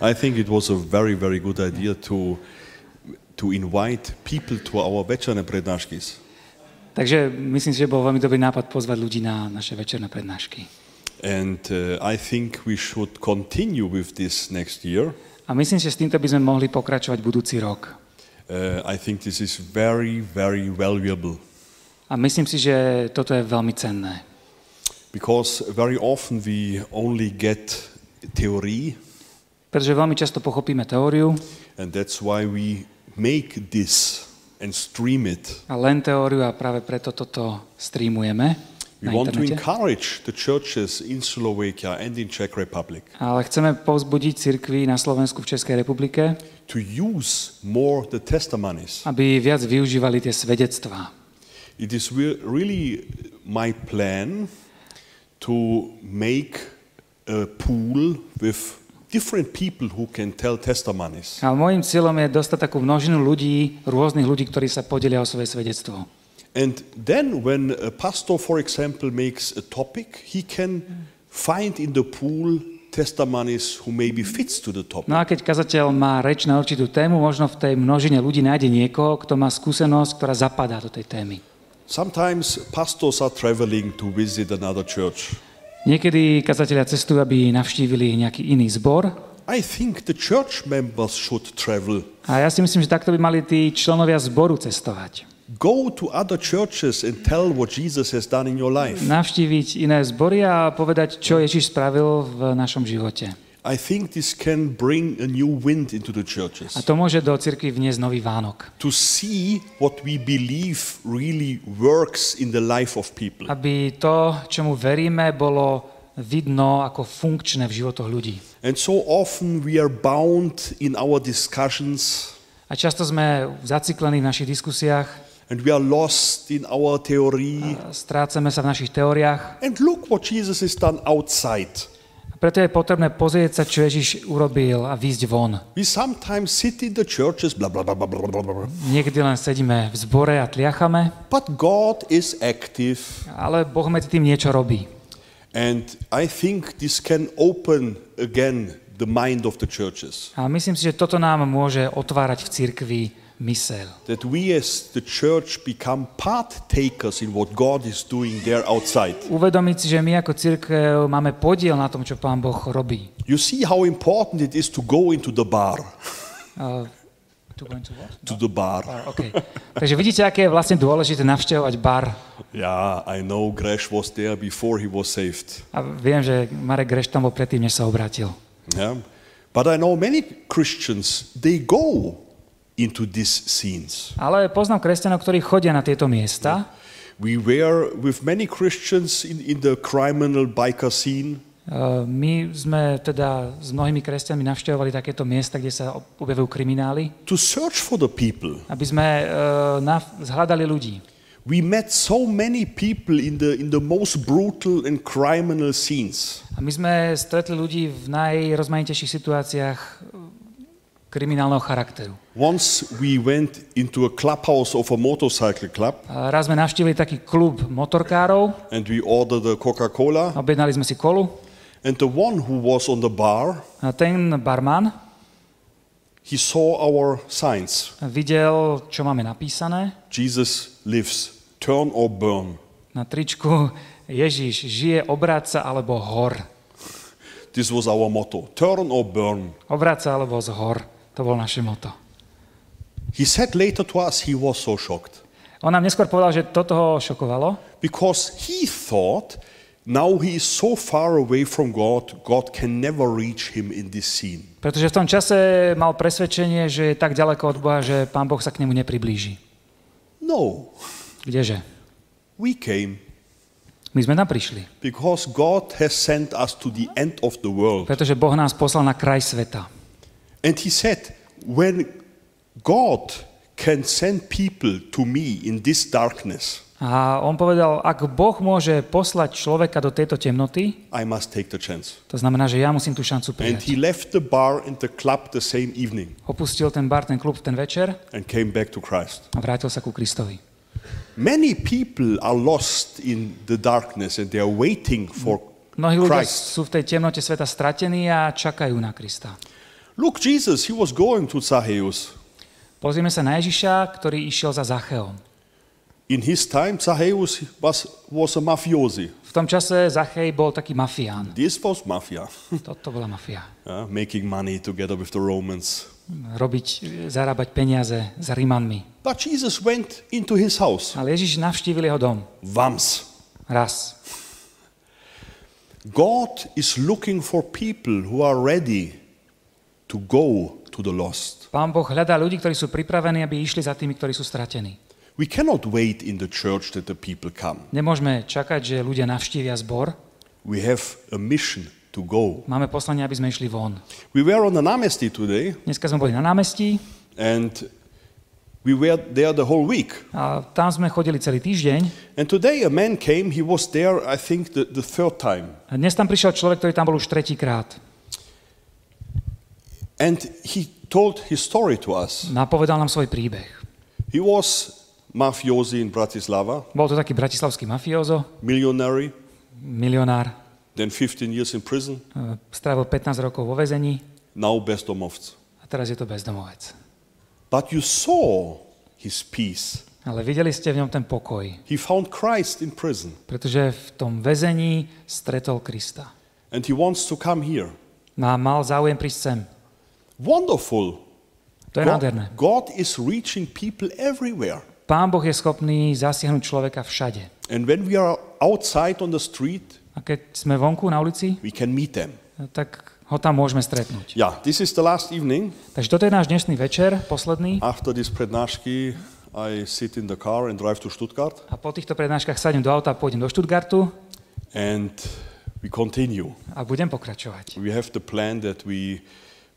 I think it was a very, very good idea to, to invite people to our večerné prednášky. Takže myslím si, že bol veľmi dobrý nápad pozvať ľudí na naše večerné prednášky. And uh, I think we should continue with this next year. A myslím, že s týmto by sme mohli pokračovať budúci rok. Uh, I think this is very, very valuable A myslím si, že toto je veľmi cenné. because very often we only get theory, Pretože veľmi často pochopíme teóriu and that's why we make this and stream it. a len teóriu a práve preto toto streamujeme We want to encourage the churches in Slovakia and in Czech Republic Ale chceme povzbudiť cirkvi na Slovensku v Českej republike, to use more the testimonies. aby viac využívali tie svedectvá. It is re- really my plan to make a pool with different people who can tell testimonies. A môjim cieľom je dostať takú množinu ľudí, rôznych ľudí, ktorí sa podelia o svoje svedectvo. And then, when a pastor, for example, makes a topic, he can find in the pool testimonies who maybe fits to the topic. No a keď kazateľ má reč na určitú tému, možno v tej množine ľudí nájde niekoho, kto má skúsenosť, ktorá zapadá do tej témy. Sometimes pastors are traveling to visit another church. Niekedy kazatelia cestujú, aby navštívili nejaký iný zbor. I think the church members should travel. A ja si myslím, že takto by mali tí členovia zboru cestovať. Go to other churches and tell what Jesus has done in your life. Navštíviť iné zbory a povedať, čo Ježiš spravil v našom živote. I think this can bring a new wind into the churches. A to môže do cirkvi vniesť nový Vánok. To see what we believe really works in the life of people. Aby to, čomu veríme, bolo vidno ako funkčné v životoch ľudí. And so often we are bound in our discussions A často sme zaciklení v našich diskusiách, and we are lost in our theory. strácame sa v našich teóriách. And look what Jesus has done outside. Preto je potrebné pozrieť sa, čo Ježiš urobil a výjsť von. We sometimes sit in the churches, blah, blah, blah, blah, blah, blah, blah. Niekedy len sedíme v zbore a tliachame, But God is active. ale Boh medzi tým niečo robí. And I think this can open again the mind of the churches. A myslím si, že toto nám môže otvárať v cirkvi mysel. That we as the church become partakers in what God is doing there outside. Uvedomiť si, že my ako cirkev máme podiel na tom, čo Pán Boh robí. You see how important it is to go into the bar. Uh, to go into what? To the bar. Bar, okay. Takže vidíte, aké je vlastne dôležité navštevovať bar. Yeah, I know Gresh was there before he was saved. A viem, že Marek Greš tam bol predtým, než sa obrátil. Yeah. But I know many Christians, they go into these scenes. Ale poznám kresťanov, ktorí chodia na tieto miesta. We were with many Christians in, in the criminal biker scene. Uh, My sme teda s mnohými kresťanmi navštevovali takéto miesta, kde sa objavujú kriminály, to search for the people. aby sme uh, nav- zhľadali ľudí. We met so many people in the, in the most brutal and criminal scenes. A my sme stretli ľudí v najrozmanitejších situáciách kriminálneho charakteru. Once we went into a clubhouse of a motorcycle club A raz sme navštívili taký klub motorkárov, and we ordered a Coca-Cola. objednali sme si kolu And the one who was on the bar, a ten barman he saw our signs. videl, čo máme napísané Jesus lives, turn or burn. na tričku Ježiš žije, obráť sa alebo hor. This was our motto, turn or burn. Obráť sa alebo zhor. To bol naše moto. He said later to us he was so shocked On nám neskôr povedal, že toto ho šokovalo, because he thought now he is so far away from God, God can never reach him in this scene. pretože v tom čase mal presvedčenie, že je tak ďaleko od Boha, že Pán Boh sa k nemu nepriblíži. No, Kdeže? we came My sme tam prišli, because God has sent us to the end of the world. pretože Boh nás poslal na kraj sveta. And he said, when God can send people to me in this darkness, A on povedal, ak Boh môže poslať človeka do tejto temnoty, I must take the chance. to znamená, že ja musím tú šancu And prijať. he left the bar and the club the same evening Opustil ten bar, ten klub ten večer and came back to Christ. a vrátil sa ku Kristovi. Many people are lost in the darkness and they are waiting for Mnohí ľudia Christ. sú v tej temnote sveta stratení a čakajú na Krista. Look, Jesus, he was going to Zacchaeus. Pozrieme sa na Ježiša, ktorý išiel za Zacheom. In his time, Zacchaeus was, was a mafiosi. V tom čase Zachej bol taký mafián. This was mafia, Toto bola mafia. yeah, making money together with the Romans. Robiť, zarábať peniaze s Rimanmi. But Jesus went into his house. Ale Ježiš navštívil jeho dom. Once. Raz. God is looking for people who are ready to go to the lost. Pán Boh hľadá ľudí, ktorí sú pripravení, aby išli za tými, ktorí sú stratení. We cannot wait in the church that the people come. Nemôžeme čakať, že ľudia navštívia zbor. We have a mission to go. Máme poslanie, aby sme išli von. We were on the Namesti today Dneska sme boli na námestí and we were there the whole week. a tam sme chodili celý týždeň. And today a man came, he was there, I think, the, the third time. A dnes tam prišiel človek, ktorý tam bol už tretíkrát. And he told his story to us. Napovedal nám svoj príbeh. He was mafiosi in Bratislava, Bol to taký bratislavský mafiózo, millionary, milionár. then 15 years in prison, e, Strávil 15 rokov vo väzení now bezdomovc. a teraz je to bezdomovec. But you saw his peace. Ale videli ste v ňom ten pokoj, He found Christ in prison pretože v tom väzení stretol Krista. and he wants to come here. No a mal záujem prísť sem. Wonderful. To je nádherné. God, God is reaching people everywhere. Pán Boh je schopný zasiahnuť človeka všade. And when we are outside on the street, A keď sme vonku na ulici, we can meet them. tak ho tam môžeme stretnúť. Yeah, this is the last evening. Takže toto je náš dnešný večer, posledný. After this prednášky, I sit in the car and drive to Stuttgart A po týchto prednáškach sadnem do auta a pôjdem do Stuttgartu and we continue. a budem pokračovať. We have the plan that we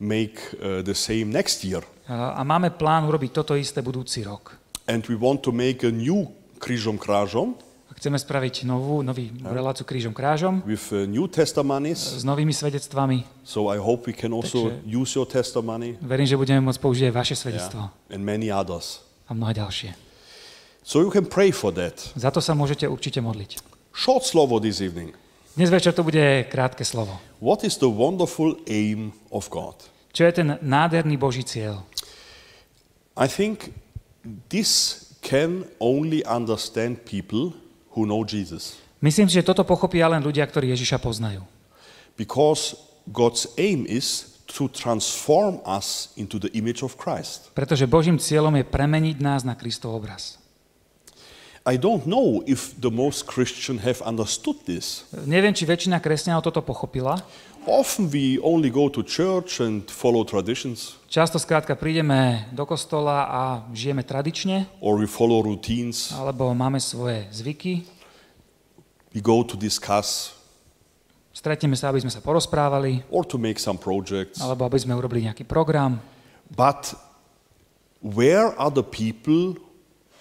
make uh, the same next year. A máme plán urobiť toto isté budúci rok. And we want to make a new Krížom krážom A chceme spraviť novú, nový reláciu krížom krážom with uh, new testimonies. s novými svedectvami. So I hope we can also Takže- use your testimony Verím, že budeme môcť použiť aj vaše yeah, svedectvo and many others. a mnohé ďalšie. So you can pray for that. Za to sa môžete určite modliť. Short slovo this evening. Dnes večer to bude krátke slovo. What is the wonderful aim of God? Čo je ten nádherný Boží cieľ? I think this can only understand people who know Jesus. Myslím si, že toto pochopia len ľudia, ktorí Ježiša poznajú. Because God's aim is to transform us into the image of Christ. Pretože Božím cieľom je premeniť nás na Kristov obraz. I don't know if the most Christian have understood this. Neviem, či väčšina kresťanov toto pochopila. Often we only go to church and follow traditions, Často skrátka prídeme do kostola a žijeme tradične, or we follow routines. alebo máme svoje zvyky. We go to discuss Stretneme sa, aby sme sa porozprávali, or to make some projects. alebo aby sme urobili nejaký program. But where are the people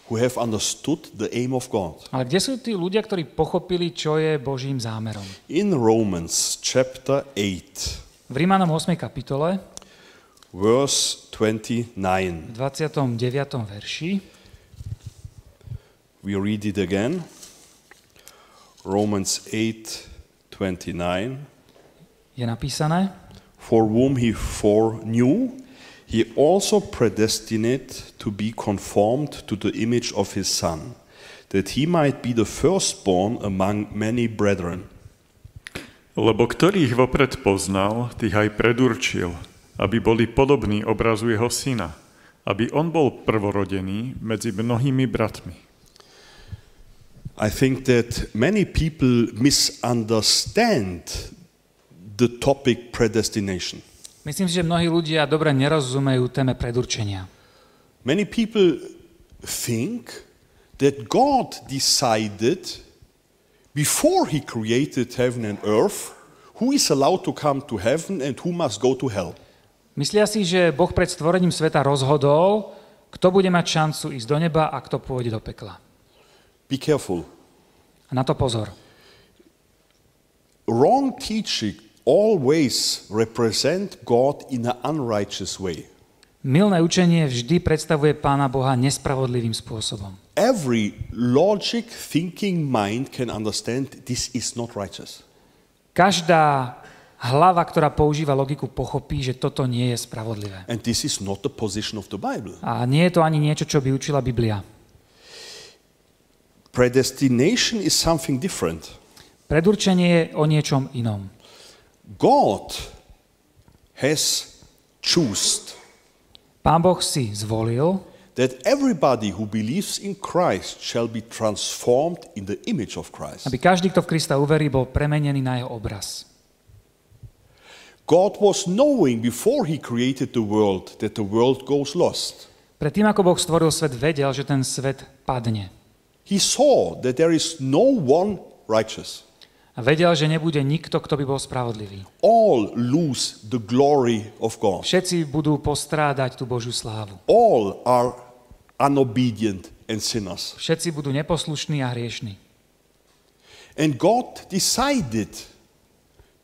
who have understood the aim of God? Ale kde sú tí ľudia, ktorí pochopili, čo je Božím zámerom? In Romans chapter 8, V Rímanom 8. kapitole, verse 29, v 29. verši, we read it again. Romans 8, 29. je napísané, For whom he foreknew, he also predestined to be conformed to the image of his Son, that he might be the firstborn among many brethren. Lebo ktorých vopred poznal, tých aj predurčil, aby boli podobní obrazu jeho syna, aby on bol prvorodený medzi mnohými bratmi. I think that many people misunderstand the topic predestination. Myslím si, že mnohí ľudia dobre nerozumejú téme predurčenia. Many people think that God decided before he created heaven and earth who is allowed to come to heaven and who must go to hell. Myslia si, že Boh pred stvorením sveta rozhodol, kto bude mať šancu ísť do neba a kto pôjde do pekla. Be careful. A na to pozor. Wrong teaching always represent God in an unrighteous way. Milné učenie vždy predstavuje Pána Boha nespravodlivým spôsobom. Every logic thinking mind can understand this is not righteous. Každá hlava, ktorá používa logiku, pochopí, že toto nie je spravodlivé. And this is not the position of the Bible. A nie je to ani niečo, čo by učila Biblia. Predestination is something different. Predurčenie je o niečom inom. God has chosen Pán Boh si zvolil, that everybody who believes in Christ shall be transformed in the image of Christ. aby každý, kto v Krista uverí, bol premenený na jeho obraz. God was knowing before he created the world that the world goes lost. Predtým, ako Boh stvoril svet, vedel, že ten svet padne. He saw that there is no one righteous. A vedel, že nebude nikto, kto by bol spravodlivý. All lose the glory of God. Všetci budú postrádať tú Božiu slávu. All are unobedient and sinners. Všetci budú neposlušní a hriešní. And God decided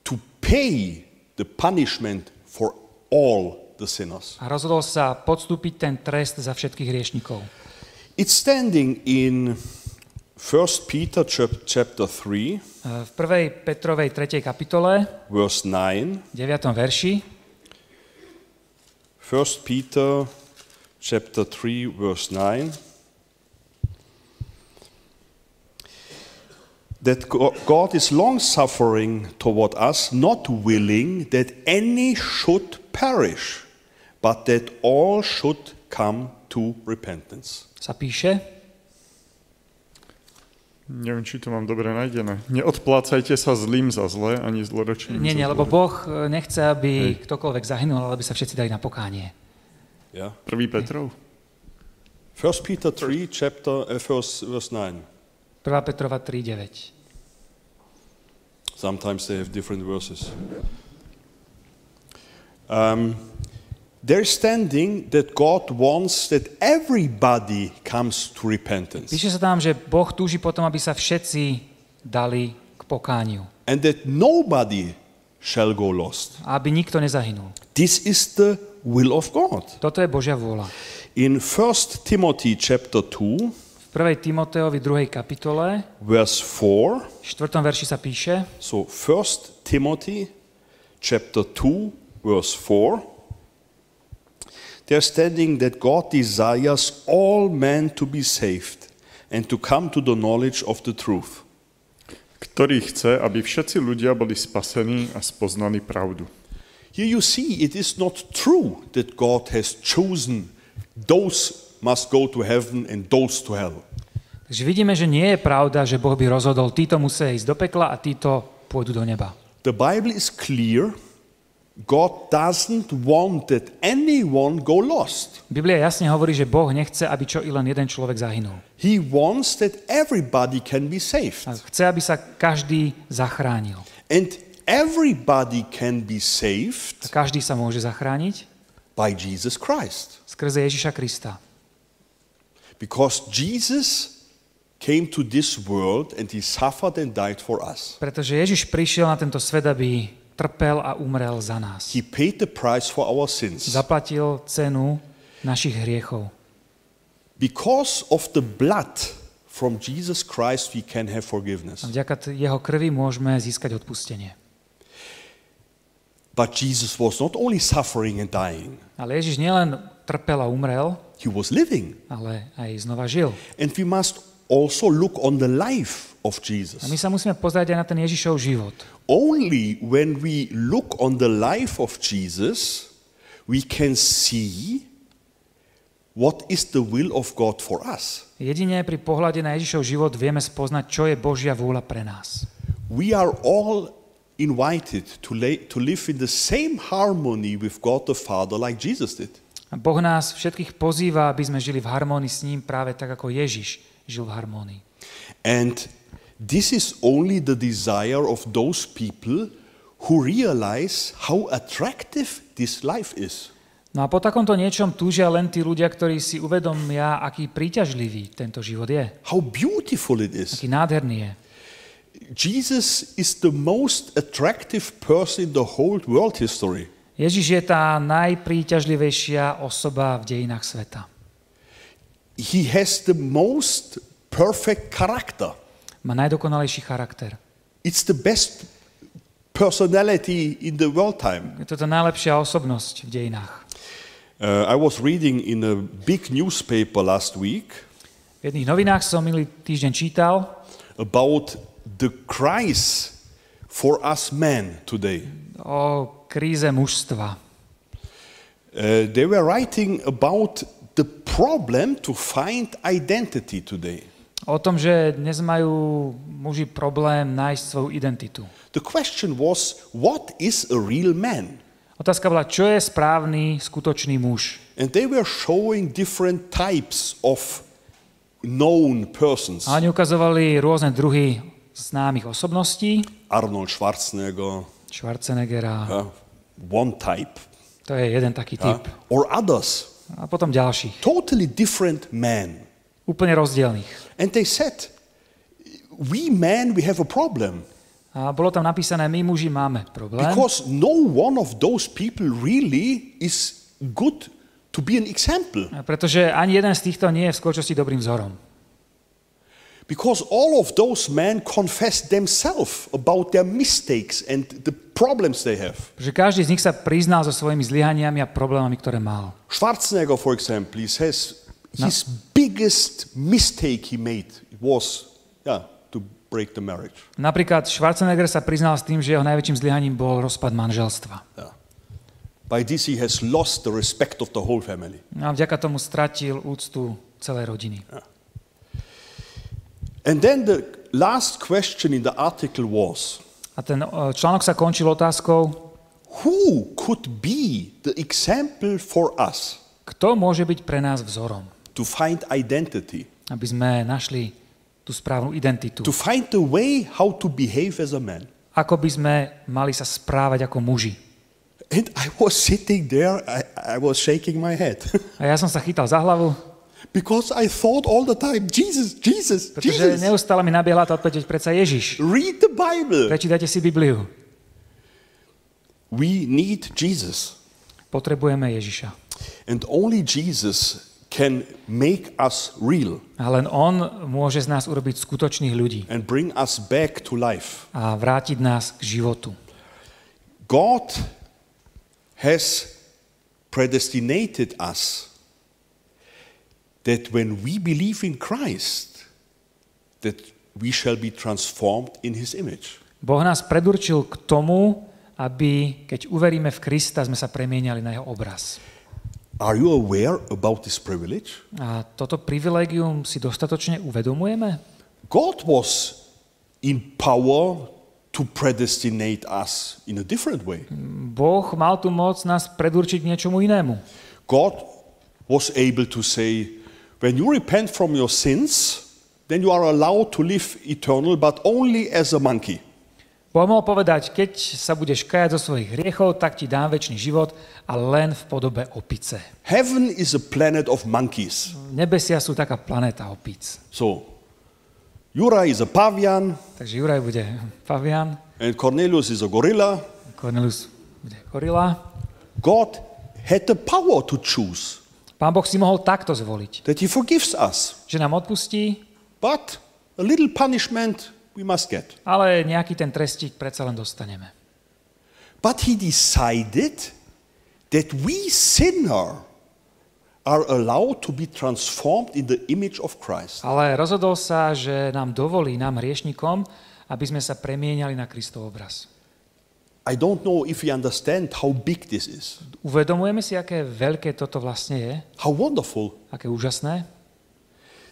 to pay the punishment for all the sinners. A rozhodol sa podstúpiť ten trest za všetkých hriešnikov. It's standing in 1 Peter chap- chapter 3, E, V 1. Petrovej 3. kapitole, verse 9. 9. verši, 1 Peter chapter 3 verse 9 that Go- God is long suffering toward us not willing that any should perish but that all should come to repentance. sa píše, Neviem, či to mám dobre nájdené. Neodplácajte sa zlým za zlé, ani zloročným nie, nie, lebo. Boh e, nechce, aby ktokoľvek zahynul, ale aby sa všetci dali na pokánie. Yeah. Prvý Petrov? 1 Peter 3 chapter uh, verse, verse 9. 1. Petrova 3.9. Sometimes they have different verses. Um, they're standing that God wants that everybody comes to repentance Píše sa tam, že Boh túži potom, aby sa všetci dali k pokániu. and that nobody shall go lost. Aby nikto nezahynul. This is the will of God. Toto je Božia vôľa. In 1 Timothy chapter 2, V 1. Timoteovi 2. kapitole, verse 4, v 4. verši sa píše, so 1 Timothy chapter 2, verse 4, they're standing that God desires all men to be saved and to come to the knowledge of the truth. Ktorý chce, aby všetci ľudia boli spasení a spoznali pravdu. Here you see it is not true that God has chosen those must go to heaven and those to hell. Takže vidíme, že nie je pravda, že Boh by rozhodol, títo musia ísť do pekla a títo pôjdu do neba. The Bible is clear. God doesn't want that anyone go lost. Biblia jasne hovorí, že Boh nechce, aby čo i len jeden človek zahynul. He wants that everybody can be saved. A chce, aby sa každý zachránil. And everybody can be A saved každý sa môže zachrániť by Jesus Christ. skrze Ježiša Krista. Because Jesus came to this world and he suffered and died for us. Pretože Ježiš prišiel na tento svet, aby trpel a umrel za nás. He paid the price for our sins. Zaplatil cenu našich hriechov. Because of the blood from Jesus Christ, we can have forgiveness. A vďaka jeho krvi môžeme získať odpustenie. But Jesus was not only suffering and dying, Ale Ježiš nielen trpel a umrel, he was living. ale aj znova žil. And we must also look on the life of A Jesus. my sa musíme pozrieť aj na ten Ježišov život. Only when we look on the life of Jesus, we can see what is the will of God for us. Jedine pri pohľade na Ježišov život vieme spoznať, čo je Božia vôľa pre nás. We are all invited to, lay, to live in the same harmony with God the Father like Jesus did. A Boh nás všetkých pozýva, aby sme žili v harmónii s ním práve tak, ako Ježiš žil v harmónii. And this is only the desire of those people who realize how attractive this life is. No a po takomto niečom túžia len tí ľudia, ktorí si uvedomia, aký príťažlivý tento život je, How beautiful it is. aký nádherný je. Jesus is the most attractive person in the whole world history. Ježiš je tá najpríťažlivejšia osoba v dejinách sveta. He has the most perfect character. Má najdokonalejší charakter. It's the best personality in the world time. Je to tá najlepšia osobnosť v dejinách. Uh, I was reading in a big newspaper last week V jedných novinách som minulý týždeň čítal about the cries for us men today. o kríze mužstva. Uh, they were writing about the problem to find identity today. O tom, že dnes majú muži problém nájsť svoju identitu. The question was, what is a real man? Otázka bola, čo je správny, skutočný muž. And they were showing different types of known persons. A oni ukazovali rôzne druhy známych osobností. Arnold Schwarzenegger, Schwarzeneggera, uh, one type, to je jeden taký typ. or others, A potom ďalší, totally different men. Úplne rozdielných. And they said, we men, we have a problem A bolo tam napísané, my muži máme problém, because no one of those people really is good to be an example. pretože ani jeden z týchto nie je v skutočnosti dobrým vzorom. Because all of those men confess themselves about their mistakes and the problems they have. Pretože každý z nich sa priznal so svojimi zlyhaniami a problémami, ktoré mal. Schwarzenegger, for example, he says his biggest mistake he made was yeah, to break the marriage. Napríklad Schwarzenegger sa priznal s tým, že jeho najväčším zlyhaním bol rozpad manželstva. Yeah. By this he has lost the respect of the whole family. A vďaka tomu stratil úctu celej rodiny. And then the last question in the article was A ten článok sa končil otázkou, who could be the example for us kto môže byť pre nás vzorom, to find identity, aby sme našli tú správnu identitu. to find the way how to behave as a man? Ako by sme mali sa správať ako muži. And I was sitting there, I, I was shaking my head A ja som sa chytal za hlavu, because I thought all the time, Jesus, Jesus, pretože Jesus. neustále mi nabiehla tá odpoveď, predsa Ježiš. Read the Bible. Prečítajte si Bibliu. We need Jesus. Potrebujeme Ježiša. And only Jesus can make us real A len On môže z nás urobiť skutočných ľudí and bring us back to life. a vrátiť nás k životu. God has predestinated us that when we believe in Christ, that we shall be transformed in his image. Boh nás predurčil k tomu, aby keď uveríme v Krista, sme sa premieniali na jeho obraz. Are you aware about this privilege? A toto privilegium si dostatočne uvedomujeme? God was in power to predestinate us in a different way. Boh mal tu moc nás predurčiť niečomu inému. God was able to say, when you repent from your sins, then you are allowed to live eternal, but only as a monkey. Mohol povedať, keď sa budeš kajať zo svojich hriechov, tak ti dám väčší život a len v podobe opice. Heaven is a planet of monkeys. Nebesia sú taká planéta opíc. So, Jura is a pavian, Takže Juraj bude pavian, and Cornelius is a gorilla. Cornelius bude gorila. God had the power to choose Pán Boh si mohol takto zvoliť, that He forgives us, že nám odpustí, but a little punishment we must get. ale nejaký ten trestík predsa len dostaneme. But He decided that we sinner are allowed to be transformed in the image of Christ. Ale rozhodol sa, že nám dovolí, nám hriešnikom, aby sme sa premieniali na Kristov obraz. I don't know if we understand how big this is, Uvedomujeme si, aké veľké toto vlastne je, how wonderful. aké úžasné.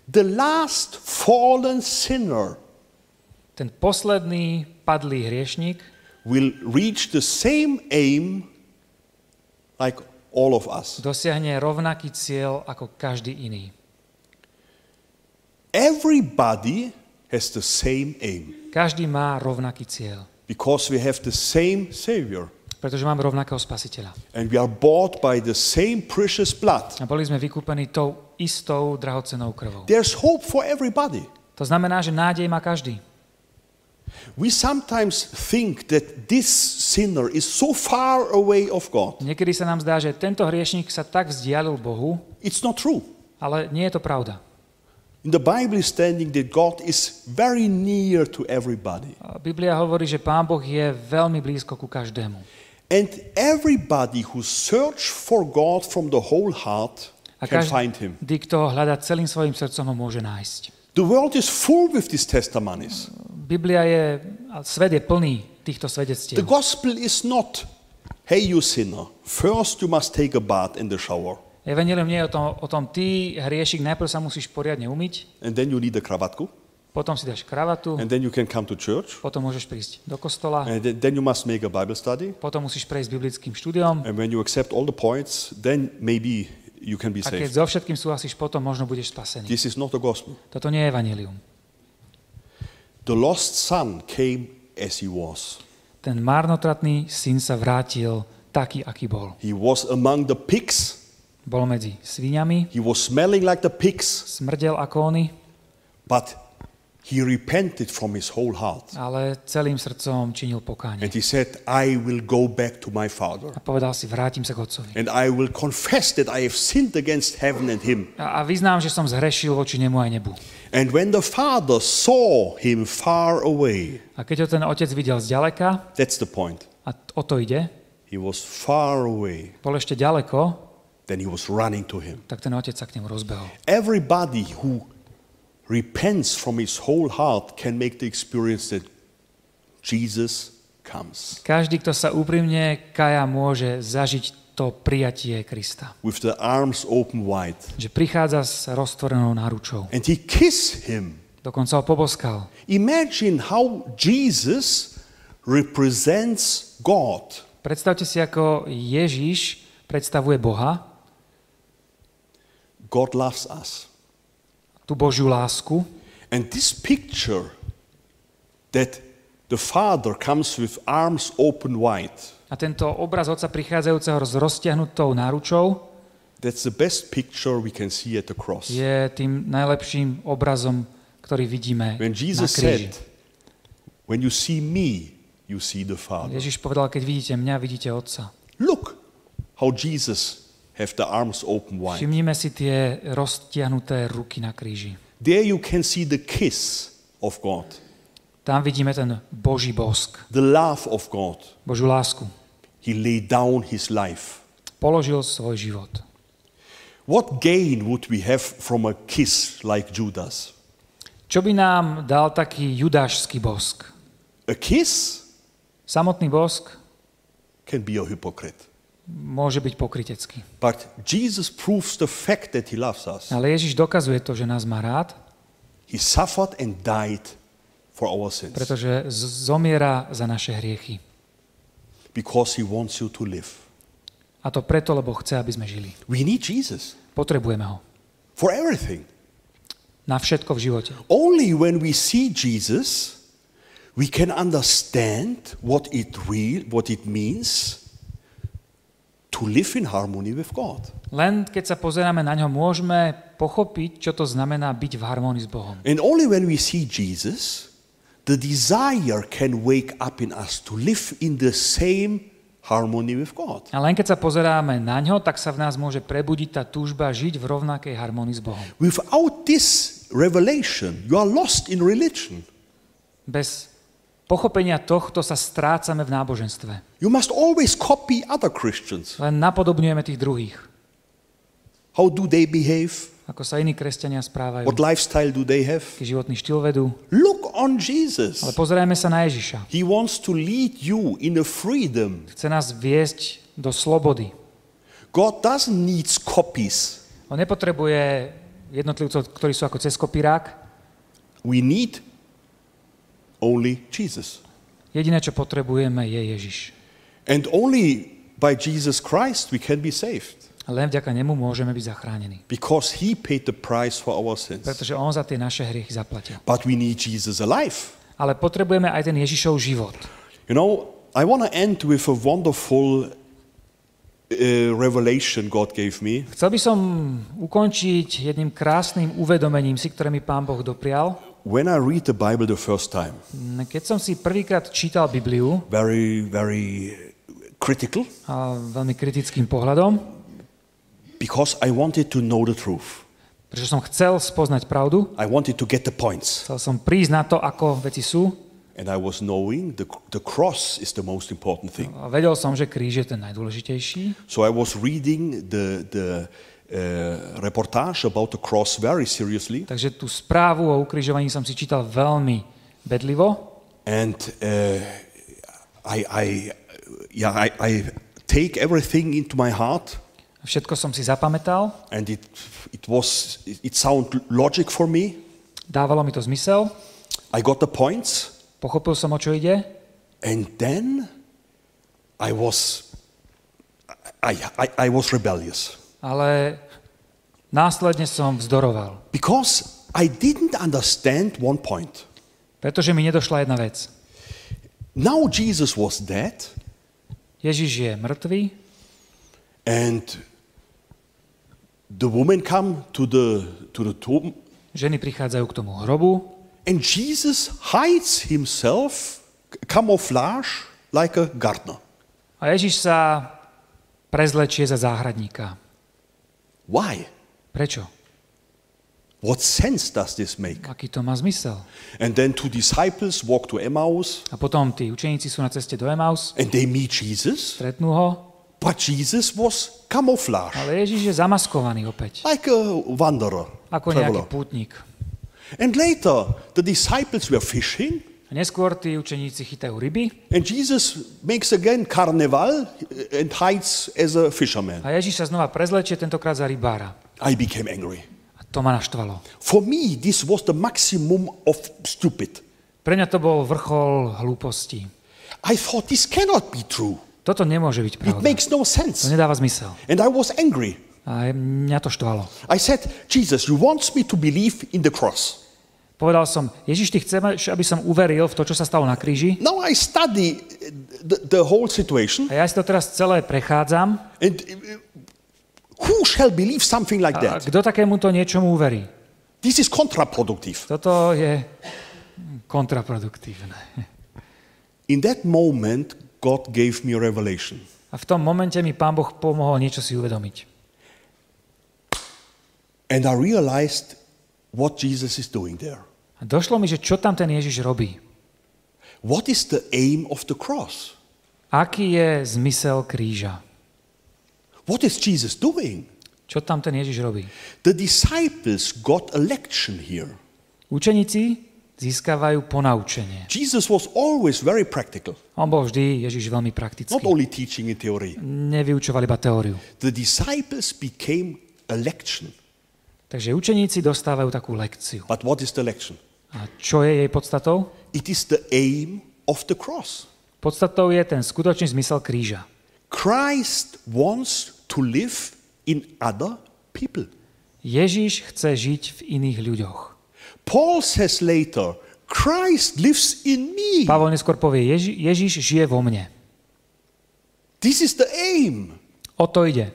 The last fallen sinner Ten posledný padlý hriešnik will reach the same aim like all of us. dosiahne rovnaký cieľ ako každý iný. Everybody has the same aim Každý má rovnaký cieľ, because we have the same Savior pretože máme rovnakého spasiteľa. and we are bought by the same precious blood. A boli sme vykúpení tou istou drahocenou krvou. There's hope for everybody. To znamená, že nádej má každý. We sometimes think that this sinner is so far away of God. Niekedy sa nám zdá, že tento hriešnik sa tak vzdialil Bohu, It's not true. ale nie je to pravda. In the Bible is standing that God is very near to everybody. Biblia hovorí, že Pán Boh je veľmi blízko ku každému. And everybody who search for God from the whole heart A can find him. kto hľadá celým svojim srdcom, ho môže nájsť. The world is full with these testimonies. Biblia je, a svet je plný týchto The svedectiev. gospel is not, hey, you sinner, first you must take a bath in the shower, Evangelium nie je o tom, o tom, ty hriešik, najprv sa musíš poriadne umyť, and then you need a kravatku, potom si dáš kravatu, and then you can come to church, potom môžeš prísť do kostola, and then- you must make a Bible study. potom musíš prejsť biblickým štúdiom And when you accept all the points, then maybe you can be a keď saved. so všetkým súhlasíš, potom možno budeš spasený. This is not the gospel. Toto nie je Evangelium. The lost son came as he was. Ten marnotratný syn sa vrátil taký, aký bol. He was among the pigs. Bol medzi svíňami, He was smelling like the pigs, smrdel ako oni, but he repented from his whole heart. ale celým srdcom činil pokánie. And he said, I will go back to my father. A povedal si, vrátim sa k otcovi. And I will confess that I have sinned against heaven and him. A, a vyznám, že som zhrešil voči nemu aj nebu. And when the father saw him far away, A keď ho ten otec videl zďaleka, that's the point. a o to ide, He was far away. bol ešte ďaleko, Then he was running to him. tak ten otec sa k nemu rozbehol. Everybody who repents from his whole heart can make the experience that Jesus comes Každý, kto sa úprimne kaja, môže zažiť to prijatie Krista. with the arms open wide. Že prichádza s roztvorenou náručou. And he kissed him. Dokonca ho poboskal. Imagine how Jesus represents God. Predstavte si, ako Ježiš predstavuje Boha, God loves us. Tú Božiu lásku. And this picture that the Father comes with arms open wide, A tento obraz otca prichádzajúceho s roztiahnutou náručou that's the best picture we can see at the cross. je tým najlepším obrazom, ktorý vidíme When na Jesus kríži. said, When you see me, you see the Father. Ježiš povedal, keď vidíte mňa, vidíte otca. Look how Jesus have the arms open wide. Všimnime si tie roztiahnuté ruky na kríži. There you can see the kiss of God, Tam vidíme ten Boží bosk, the love of God. Božiu lásku. He laid down his life. Položil svoj život. What gain would we have from a kiss like Judas? Čo by nám dal taký judášský bosk? A kiss Samotný bosk can be a hypocrite. Môže byť pokrytecký. But Jesus proves the fact that he loves us. Ale Ježiš dokazuje to, že nás má rád, He suffered and died for our sins pretože zomiera za naše hriechy. because he wants you to live. A to preto, lebo chce, aby sme žili. We need Jesus Potrebujeme ho. for everything. Na všetko v živote. Only when we see Jesus, we can understand what it real, what it means to live in harmony with God. Len keď sa pozeráme na ňo, môžeme pochopiť, čo to znamená byť v harmónii s Bohom. And only when we see Jesus, the desire can wake up in us to live in the same harmony with God. A len keď sa pozeráme na ňo, tak sa v nás môže prebudiť tá túžba žiť v rovnakej harmonii s Bohom. Without this revelation, you are lost in religion. Bez pochopenia tohto sa strácame v náboženstve. You must always copy other Christians. Len napodobňujeme tých druhých. How do they behave? Ako sa iní kresťania správajú. What lifestyle do they have? Aký životný štýl vedú. Look on Jesus. Ale pozerajme sa na Ježiša. He wants to lead you in a freedom. Chce nás viesť do slobody. God doesn't need copies. On nepotrebuje jednotlivcov, ktorí sú ako cez kopírák. We need only Jesus. Jediné, čo potrebujeme, je Ježiš. And only by Jesus Christ we can be saved. A len vďaka nemu môžeme byť zachránení. Because he paid the price for our sins. Pretože on za tie naše hriechy zaplatil. But we need Jesus alive. Ale potrebujeme aj ten Ježišov život. You know, I want to end with a wonderful uh, revelation God gave me. Chcel by som ukončiť jedným krásnym uvedomením si, ktoré mi Pán Boh doprial. When I read the Bible the first time, Keď som si prvýkrát čítal Bibliu very, very critical, a veľmi kritickým pohľadom, because I wanted to know the truth. Prečo som chcel spoznať pravdu, I wanted to get the points. chcel som prísť na to, ako veci sú And I was knowing the, the cross is the most important thing. a vedel som, že kríž je ten najdôležitejší. So I was reading the, the reportage about the cross very seriously. Takže tú správu o ukrižovaní som si čítal veľmi bedlivo And uh, I, I, yeah, I, I take everything into my heart. všetko som si zapamätal, And it, it was, it sounded logic for me. dávalo mi to zmysel, I got the points. pochopil som, o čo ide And then I was, I, I, I was rebellious. Ale následne som vzdoroval, Because I didn't understand one point. pretože mi nedošla jedna vec. Now Jesus was dead, Ježiš je mŕtvý and the woman come to the, to the tomb, Ženy prichádzajú k tomu hrobu and Jesus hides himself, camouflage, like a gardener. a Ježiš sa prezlečie za záhradníka. Why? Prečo? What sense does this make? Aký to má zmysel? And then two disciples walk to Emmaus A potom tí učeníci sú na ceste do Emaus, and they meet Jesus, stretnú ho, but Jesus was camouflage, ale Ježiš je zamaskovaný opäť, like a wanderer, ako nejaký traveler. pútnik. And later, the disciples were fishing, A neskôr tí učeníci chytajú ryby and Jesus makes again carnival and hides as a fisherman. a Ježiš sa znova prezlečie, tentokrát za rybára. I became angry. A to ma naštvalo. For me, this was the maximum of stupid. Pre mňa to bol vrchol hlúposti. I thought this cannot be true. Toto nemôže byť It pravda. makes no To sense. nedáva zmysel. And I was angry. A mňa to štvalo. I said, Jesus, you want me to believe in the cross. Povedal som, Ježiš, ty chceš, aby som uveril v to, čo sa stalo na kríži? Now I study the, the whole situation, A ja si to teraz celé prechádzam. and uh, who shall believe something like A that? kto takémuto niečomu uverí? This is counterproductive. Toto je kontraproduktívne. In that moment, God gave me a revelation. A v tom momente mi Pán Boh pomohol niečo si uvedomiť. And I realized what Jesus is doing there. A došlo mi, že čo tam ten Ježiš robí. What is the aim of the cross? Aký je zmysel kríža? What is Jesus doing? Čo tam ten Ježiš robí? The disciples got a lection here. Učeníci získavajú ponaučenie. Jesus was always very practical, On bol vždy Ježiš veľmi not praktický. only teaching in theory. Nevyučoval iba teóriu. The disciples became a lection. Takže učeníci dostávajú takú lekciu. But what is the lection? A čo je jej podstatou? It is the aim of the cross. Podstatou je ten skutočný zmysel kríža. Christ wants to live in other people. Ježiš chce žiť v iných ľuďoch. Paul says later, Christ lives in me. Pavol neskôr povie, Ježi, Ježiš žije vo mne. This is the aim. O to ide.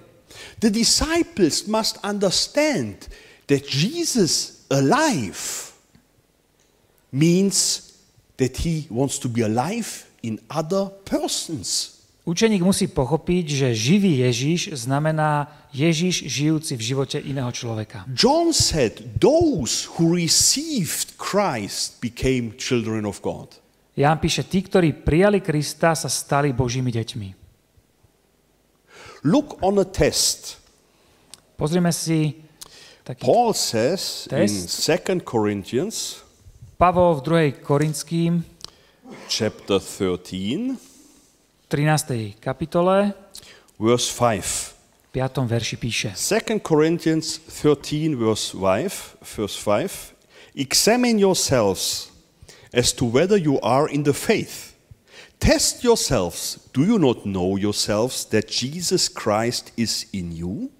The disciples must understand that Jesus alive means that he wants to be alive in other persons. Učeník musí pochopiť, že živý Ježiš znamená Ježiš žijúci v živote iného človeka. John said, Those who received Christ became children of God. Ján píše, tí, ktorí prijali Krista, sa stali Božími deťmi. Look on a test. Pozrime si taký Paul says in Test. 2 Corinthians Pavol v 2. Korinským chapter 13, 13. kapitole verse 5. 5. verši píše 2 Corinthians 13, verse 5, verse 5. Examine yourselves as to whether you are in the faith. Test yourselves. Do you not know yourselves that Jesus Christ is in you?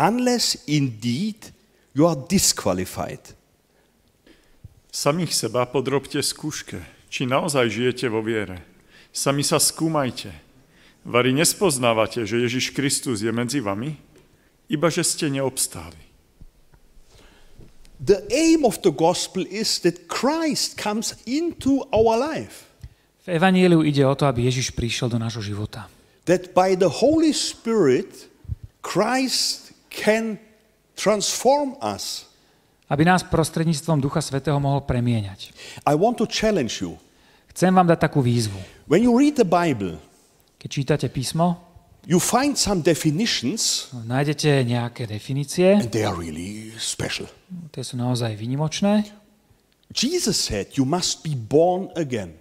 Unless indeed you are disqualified. Samých seba podrobte skúške, či naozaj žijete vo viere. Sami sa skúmajte. Vary nespoznávate, že Ježiš Kristus je medzi vami? Iba, že ste neobstáli. The aim of the gospel is that Christ comes into our life. V Evaníliu ide o to, aby Ježiš prišiel do nášho života. That by the Holy Spirit, Christ can transform us. Aby nás prostredníctvom Ducha Svetého mohol premieňať. I want to challenge you. Chcem vám dať takú výzvu. When you read the Bible, Keď čítate písmo, you find some definitions, nájdete nejaké definície, and they are really special. tie sú naozaj vynimočné. Jesus said, You must be born again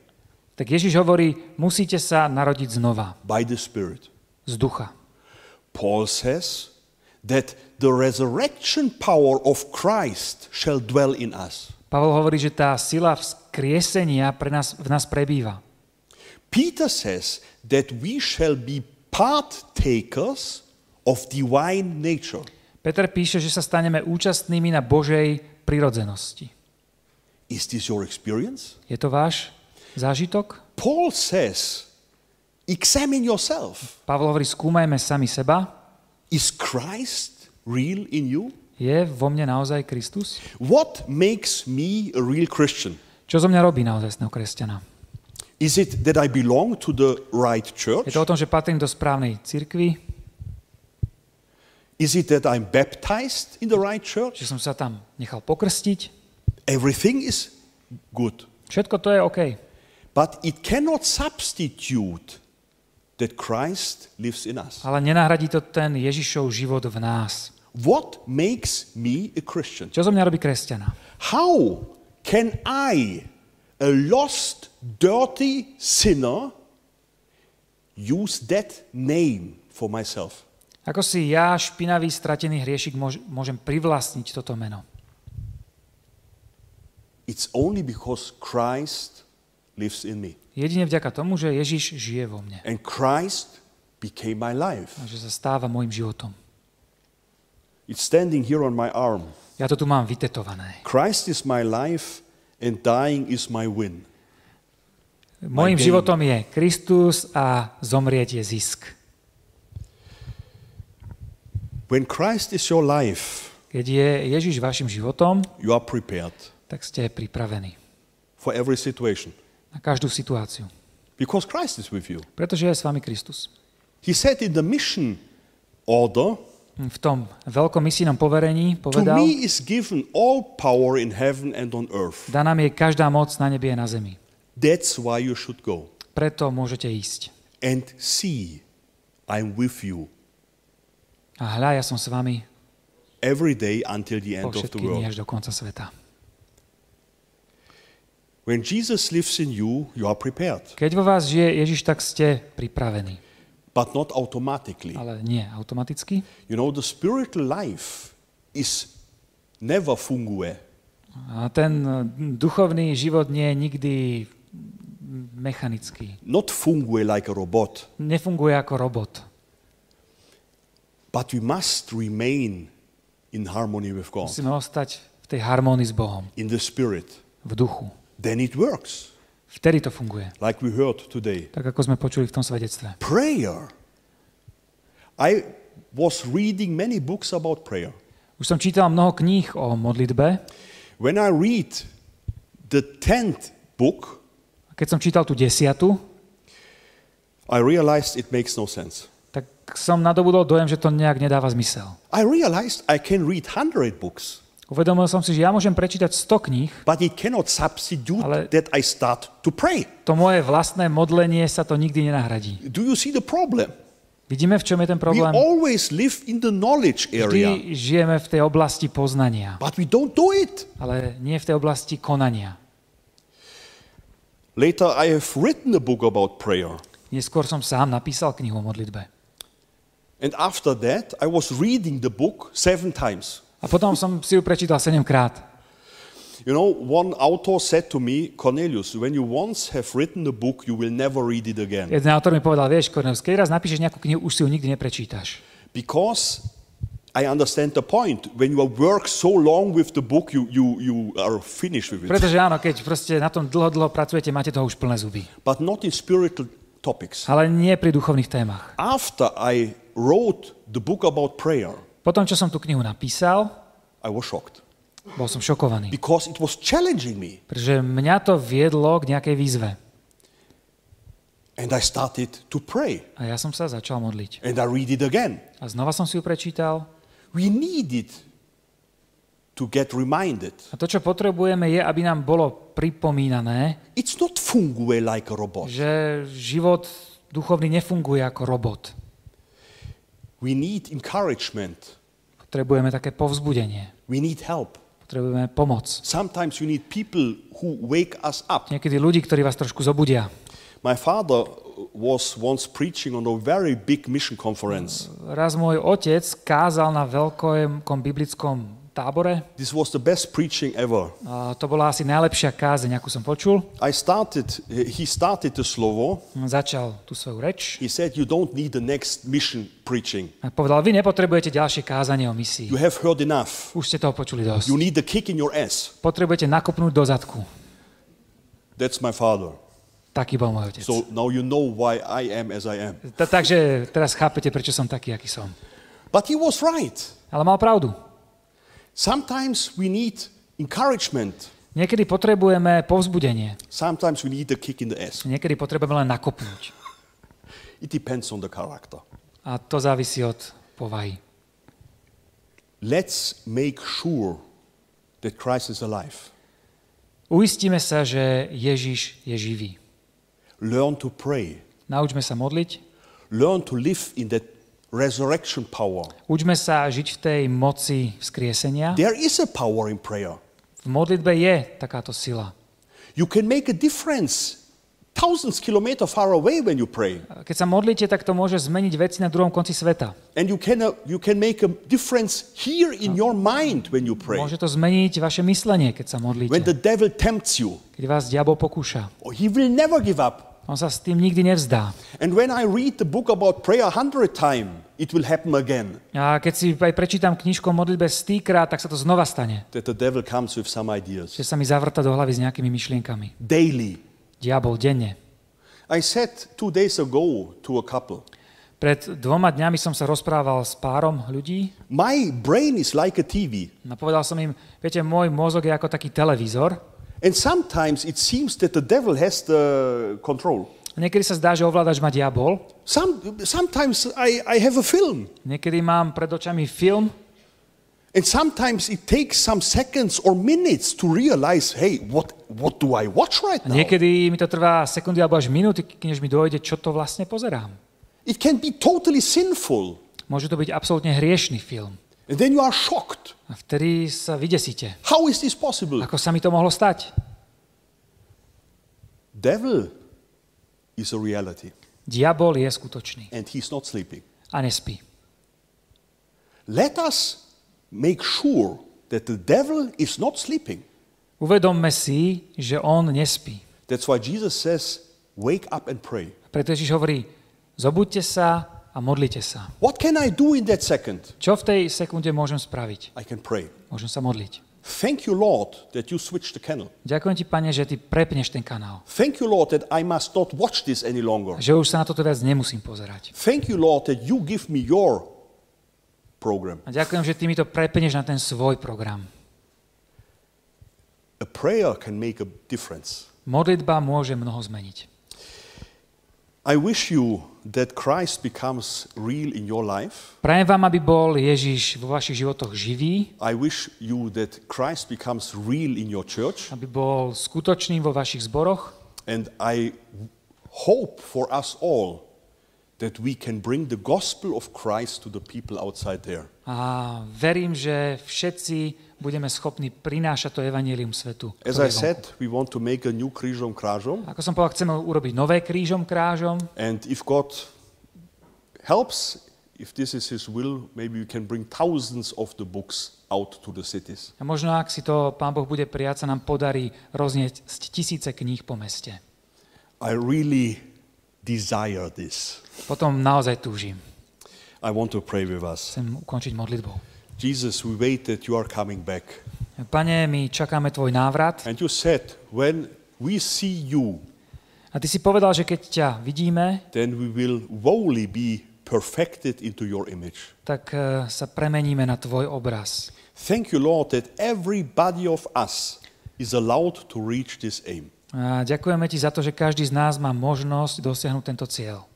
Tak Ježiš hovorí, musíte sa narodiť znova, by the Spirit. z ducha. Paul says that the resurrection power of Christ shall dwell in us. Pavol hovorí, že tá sila vzkriesenia pre nás, v nás prebýva. Peter says that we shall be partakers of divine nature. Peter píše, že sa staneme účastnými na Božej prirodzenosti. Is this your experience? Je to váš zážitok? Paul says, examine yourself. Pavol hovorí, skúmajme sami seba. Is Christ real in you? Je vo mne naozaj Kristus? What makes me a real Christian? Čo zo mňa robí naozaj kresťana? Is it that I belong to the right Je church? to o tom, že patrím do správnej cirkvi, Is it that I'm baptized in the right church? že som sa tam nechal pokrstiť. Everything is good. Všetko to je OK. But it cannot substitute that Christ lives in us. Ale nenahradí to ten Ježišov život v nás. What makes me a Christian? Čo zo mňa robí kresťana? How can I, a lost, dirty sinner, use that name for myself? Ako si ja, špinavý, stratený hriešik, môž- môžem privlastniť toto meno? It's only because Christ lives in me. Jedine vďaka tomu, že Ježiš žije vo mne. And Christ became my life. A že sa stáva môjim životom. It's standing here on my arm. Ja to tu mám vytetované. Christ is my life and dying is my win. Mojím gain. životom je Kristus a zomrieť je zisk. When Christ is your life, Keď je Ježiš vašim životom, you are prepared tak ste pripravení for every situation na každú situáciu. because Christ is with you. Pretože je s vami Kristus. He said in the mission order, V tom veľkom misijnom poverení To povedal, me is given all power in heaven and on earth. dá nám je každá moc na nebi a na zemi. That's why you should go. Preto môžete ísť. And see, I'm with you A hľa, ja som s vami every day until the end of the world. až do konca sveta. When Jesus lives in you, you are prepared, Keď vo vás žije Ježiš, tak ste pripravení. but not automatically. Ale nie automaticky. You know, the spiritual life is never fungue. A ten eh, duchovný život nie je nikdy mechanický. Not fungue like a robot, Nefunguje ako robot. but we must remain in harmony with God, Musíme ostať v tej harmónii s Bohom, in the spirit. v duchu. Then it works, Vtedy to funguje. like we heard today. Tak ako sme počuli v tom svedectve. Prayer. I was reading many books about prayer. Už som čítal mnoho kníh o modlitbe. When I read the 10th book, A keď som čítal tú desiatu, I realized it makes no sense. tak som nadobudol dojem, že to nejak nedáva zmysel. I realized I can read 100 books, Uvedomil som si, že ja môžem prečítať 100 kníh, but it cannot substitute Ale- that I start to pray. to moje vlastné modlenie sa to nikdy nenahradí. Do you see the problem? Vidíme, v čom je ten We problém? always live in the knowledge area, Vždy žijeme v tej oblasti poznania, but we don't do it. ale nie v tej oblasti konania. Later, I have written a book about prayer. Neskôr som sám napísal knihu o modlitbe. And after that, I was reading the book seven times. A potom som si ju prečítal 7 krát. You know, one author said to me, Cornelius, when you once have written a book, you will never read it again. Jeden autor mi povedal, vieš, Cornelius, keď raz napíšeš nejakú knihu, už si ju nikdy neprečítaš. Because I understand the point. When you work so long with the book, you, you, you are finished with it. Pretože áno, keď proste na tom dlho, dlho pracujete, máte toho už plné zuby. But not in spiritual topics. Ale nie pri duchovných témach. After I wrote the book about prayer, Potom, čo som tú knihu napísal, I was shocked. bol som šokovaný. Because it was challenging me. Pretože mňa to viedlo k nejakej výzve. And I started to pray. A ja som sa začal modliť. And I read it again. A znova som si ju prečítal. We needed to to get reminded. A to, čo potrebujeme, je, aby nám bolo pripomínané, It's not fungue like a robot. že život duchovný nefunguje ako robot. We need encouragement. Potrebujeme také povzbudenie. We need help. Potrebujeme pomoc. Sometimes you need people who wake us up. Niekedy ľudí, ktorí vás trošku zobudia. My father was once preaching on a very big mission conference. Raz môj otec kázal na veľkom biblickom tábore. This was the best preaching ever. A to bola asi najlepšia kázeň, akú som počul. I started, he started the slovo. Začal tú svoju reč He said, You don't need the next mission preaching. a povedal, vy nepotrebujete ďalšie kázanie o misii. You have heard enough. Už ste toho počuli dosť. You need the kick in your ass. Potrebujete nakopnúť do zadku. That's my father. Taký bol môj otec. So now you know why I am as I am. Ta- Takže teraz chápete, prečo som taký, aký som. But he was right. Ale mal pravdu. Sometimes we need encouragement. Niekedy potrebujeme povzbudenie. Sometimes we need a kick in the ass. Niekedy potrebujeme len nakopnúť. It depends on the character. A to závisí od povahy. Let's make sure that Christ is alive. Uistíme sa, že Ježiš je živý. Learn to pray. Naučme sa modliť. Learn to live in that resurrection power. Učme sa žiť v tej moci vzkriesenia. There is a power in prayer. V modlitbe je takáto sila. You can make a difference thousands kilometers far away when you pray. Keď sa modlíte, tak to môže zmeniť veci na druhom konci sveta. And you can, uh, you can make a difference here in your mind when you pray. Môže to zmeniť vaše myslenie, keď sa When modlíte. the devil tempts you, Keď vás diabol pokúša. oh, he will never give up. On sa s tým nikdy nevzdá. And when I read the book about prayer a hundred times, it will happen again. A keď si aj prečítam knižku o modlitbe stýkrát, tak sa to znova stane. That the devil comes with some ideas. Že sa mi zavrta do hlavy s nejakými myšlienkami. Daily. Diabol denne. I said two days ago to a couple, Pred dvoma dňami som sa rozprával s párom ľudí my brain is like a TV. a povedal som im, viete, môj mozog je ako taký televízor. And sometimes it seems that the devil has the control. Niekedy sa zdá, že ovládač má diabol. Some, sometimes I, I have a film. Niekedy mám pred očami film And sometimes it takes some seconds or minutes to realize, hey, what, what do I watch right a now? niekedy mi to trvá sekundy alebo až minúty, než mi dojde, čo to vlastne pozerám. It can be totally sinful. Môže to byť absolútne hriešný film. And then you are shocked. A vtedy sa vydesíte. How is this possible? Ako sa mi to mohlo stať? Devil is a reality Diabol je skutočný and he's not sleeping. a nespí. Let us make sure that the devil is not sleeping. Uvedomme si, že on nespí. That's why Jesus says, wake up and pray. Preto Ježiš hovorí, zobuďte sa a modlite sa. What can I do in that second? Čo v tej sekunde môžem spraviť? I can pray. Môžem sa modliť. Thank you, Lord, that you switched the channel. Ďakujem ti, pane, že ty prepneš ten kanál. Thank you, Lord, that I must not watch this any longer. Že už sa na toto viac nemusím pozerať. Thank you, Lord, that you give me your program. A ďakujem, že ty mi to prepneš na ten svoj program. A prayer can make a difference. Modlitba môže mnoho zmeniť. I wish you that Christ becomes real in your life. Prajem vám, aby bol Ježiš vo vašich životoch živý, I wish you that Christ becomes real in your church. aby bol skutočný vo vašich zboroch And I hope for us all that we can bring the gospel of Christ to the people outside there. a verím, že všetci budeme schopní prinášať to evanílium svetu. As I said, we want to make a new krížom krážom. Ako som povedal, chceme urobiť nové krížom krážom. And if God helps, if this is his will, maybe we can bring thousands of the books out to the cities. A možno ak si to Pán Boh bude prijať, sa nám podarí roznieť tisíce kníh po meste. I really desire this. Potom naozaj túžim. I want to pray with us. Chcem ukončiť modlitbou. Jesus, we wait that you are coming back. Pane, my čakáme Tvoj návrat And you said, when we see you, a Ty si povedal, že keď ťa vidíme, then we will wholly be perfected into your image. tak eh, sa premeníme na Tvoj obraz. Thank you, Lord, that everybody of us is allowed to reach this aim. A ďakujeme Ti za to, že každý z nás má možnosť dosiahnuť tento cieľ.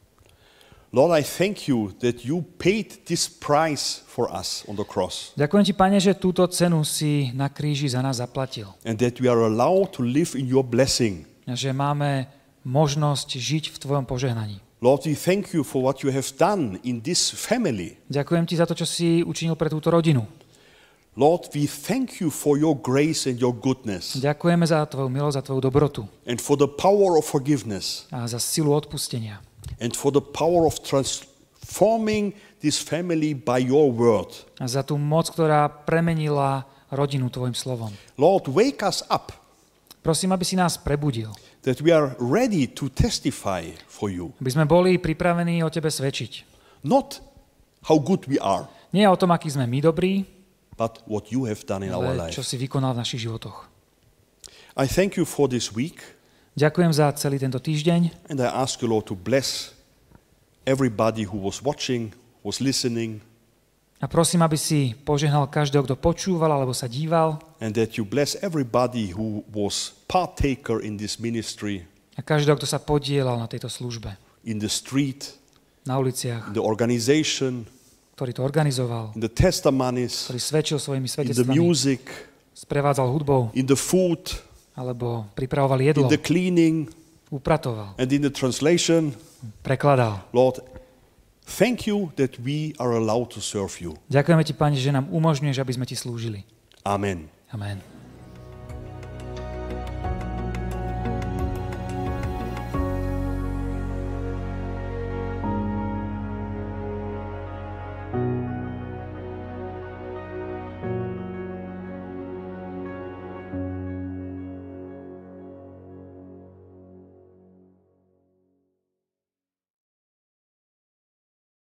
Lord, I thank you that you paid this price for us on the cross Ďakujem ti, Pane, že túto cenu si na kríži za nás zaplatil. and that we are allowed to live in your blessing. A že máme možnosť žiť v tvojom požehnaní. Lord, we thank you for what you have done in this family. Ďakujem ti za to, čo si učinil pre túto rodinu. Lord, we thank you for your grace and your goodness Ďakujeme za tvoju milosť, za tvoju dobrotu and for the power of forgiveness a za silu odpustenia. And for the power of transforming this family by your word. A za tú moc, ktorá premenila rodinu tvojim slovom. Lord, wake us up Prosím, aby si nás prebudil. that we are ready to testify for you. Aby sme boli pripravení o tebe svedčiť. Not how good we are, Nie o tom, aký sme my dobrí, but what you have done in our ale čo life. si vykonal v našich životoch. I thank you for this week, Ďakujem za celý tento týždeň. And I ask you, Lord, to bless everybody who was watching, was listening, a prosím, aby si požehnal každého, kto počúval alebo sa díval. and that you bless everybody who was partaker in this ministry, a každého, kto sa podielal na tejto službe. in the street, Na uliciach, in the organization, ktorý to organizoval, in the testimonies, ktorý svedčil svojimi in the svedectvami, music, sprevádzal hudbou. in the food, alebo pripravoval in jedlo, the cleaning, upratoval, and in the translation. prekladal. Lord, thank you that we are allowed to serve you. Ďakujeme ti, Pane, že nám umožňuješ, aby sme ti slúžili. Amen. Amen.